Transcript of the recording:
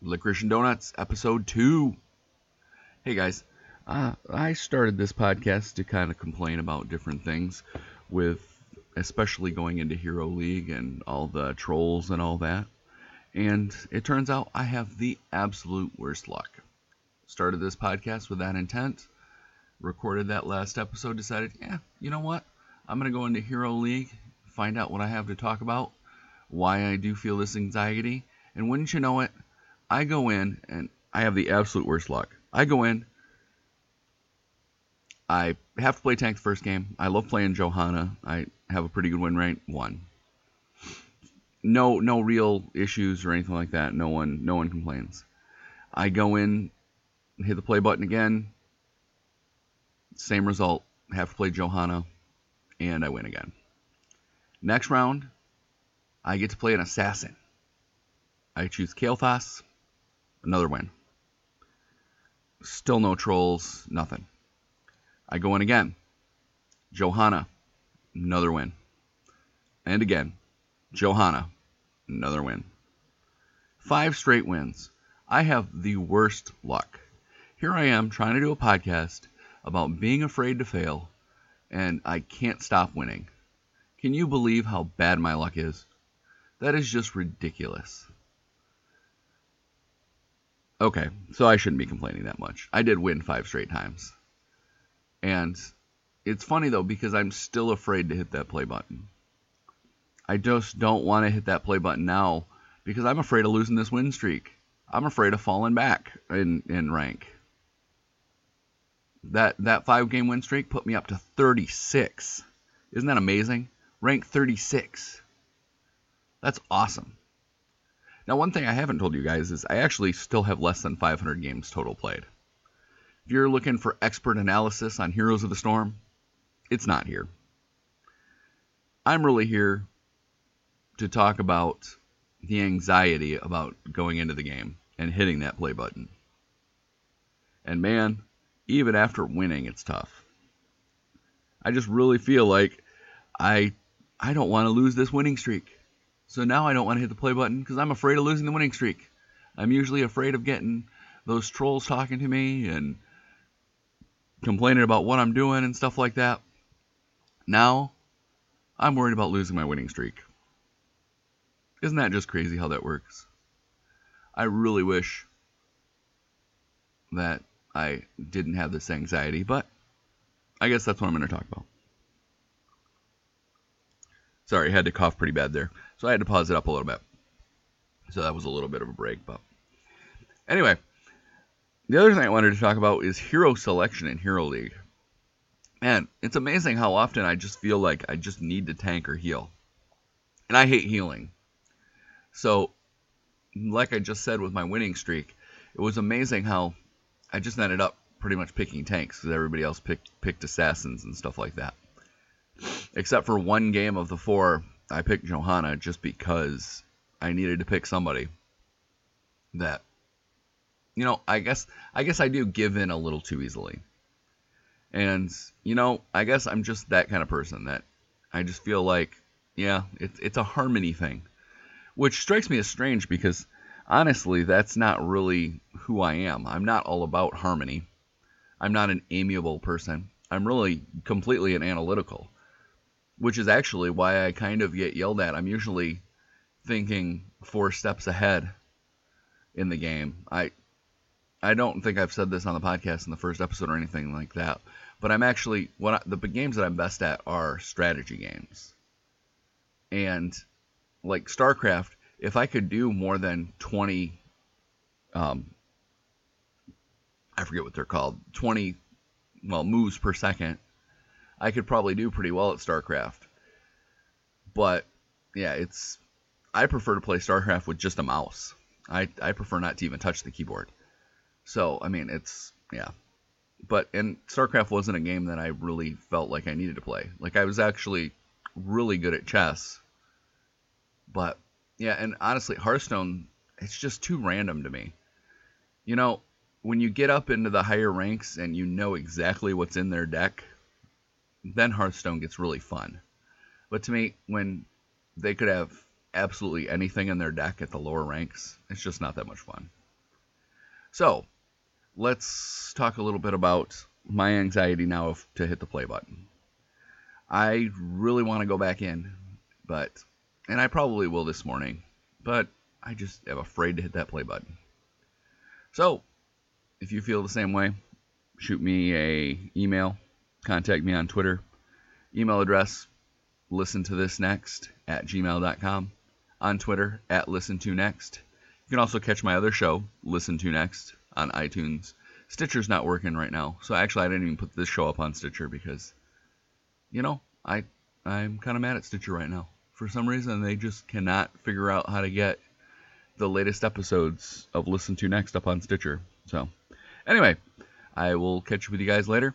Licorice and Donuts, episode two. Hey guys, uh, I started this podcast to kind of complain about different things, with especially going into Hero League and all the trolls and all that. And it turns out I have the absolute worst luck. Started this podcast with that intent, recorded that last episode, decided, yeah, you know what? I'm going to go into Hero League, find out what I have to talk about, why I do feel this anxiety, and wouldn't you know it, I go in and I have the absolute worst luck. I go in, I have to play tank the first game. I love playing Johanna. I have a pretty good win rate, one. No, no real issues or anything like that. No one, no one complains. I go in, hit the play button again. Same result. Have to play Johanna, and I win again. Next round, I get to play an assassin. I choose Kael'thas, another win. Still no trolls, nothing. I go in again. Johanna, another win. And again, Johanna, another win. Five straight wins. I have the worst luck. Here I am trying to do a podcast about being afraid to fail, and I can't stop winning. Can you believe how bad my luck is? That is just ridiculous. Okay, so I shouldn't be complaining that much. I did win five straight times. And it's funny though because I'm still afraid to hit that play button. I just don't want to hit that play button now because I'm afraid of losing this win streak. I'm afraid of falling back in, in rank. That that five game win streak put me up to 36. Isn't that amazing? Rank 36. That's awesome. Now, one thing I haven't told you guys is I actually still have less than 500 games total played. If you're looking for expert analysis on Heroes of the Storm, it's not here. I'm really here to talk about the anxiety about going into the game and hitting that play button. And man, even after winning, it's tough. I just really feel like I I don't want to lose this winning streak. So now I don't want to hit the play button because I'm afraid of losing the winning streak. I'm usually afraid of getting those trolls talking to me and complaining about what I'm doing and stuff like that. Now, I'm worried about losing my winning streak. Isn't that just crazy how that works? I really wish that I didn't have this anxiety, but I guess that's what I'm going to talk about. Sorry, I had to cough pretty bad there. So I had to pause it up a little bit. So that was a little bit of a break. But anyway, the other thing I wanted to talk about is hero selection in Hero League. Man, it's amazing how often I just feel like I just need to tank or heal. And I hate healing. So, like I just said with my winning streak, it was amazing how I just ended up pretty much picking tanks because everybody else picked picked assassins and stuff like that except for one game of the four, I picked Johanna just because I needed to pick somebody that you know, I guess I guess I do give in a little too easily. And you know, I guess I'm just that kind of person that I just feel like yeah, it's it's a harmony thing. Which strikes me as strange because honestly, that's not really who I am. I'm not all about harmony. I'm not an amiable person. I'm really completely an analytical which is actually why I kind of get yelled at. I'm usually thinking four steps ahead in the game. I I don't think I've said this on the podcast in the first episode or anything like that, but I'm actually what I, the games that I'm best at are strategy games. And like StarCraft, if I could do more than 20 um I forget what they're called, 20 well moves per second I could probably do pretty well at StarCraft. But yeah, it's I prefer to play StarCraft with just a mouse. I I prefer not to even touch the keyboard. So I mean, it's yeah. But and StarCraft wasn't a game that I really felt like I needed to play. Like I was actually really good at chess. But yeah, and honestly, Hearthstone it's just too random to me. You know, when you get up into the higher ranks and you know exactly what's in their deck, then Hearthstone gets really fun. But to me, when they could have absolutely anything in their deck at the lower ranks, it's just not that much fun. So, let's talk a little bit about my anxiety now to hit the play button. I really want to go back in, but, and I probably will this morning, but I just am afraid to hit that play button. So, if you feel the same way, shoot me a email, contact me on Twitter. Email address listen to this next at gmail.com. On Twitter at listen to next. You can also catch my other show, Listen to Next, on iTunes. Stitcher's not working right now, so actually I didn't even put this show up on Stitcher because, you know, I I'm kind of mad at Stitcher right now. For some reason, they just cannot figure out how to get the latest episodes of Listen to Next up on Stitcher. So, anyway, I will catch you with you guys later.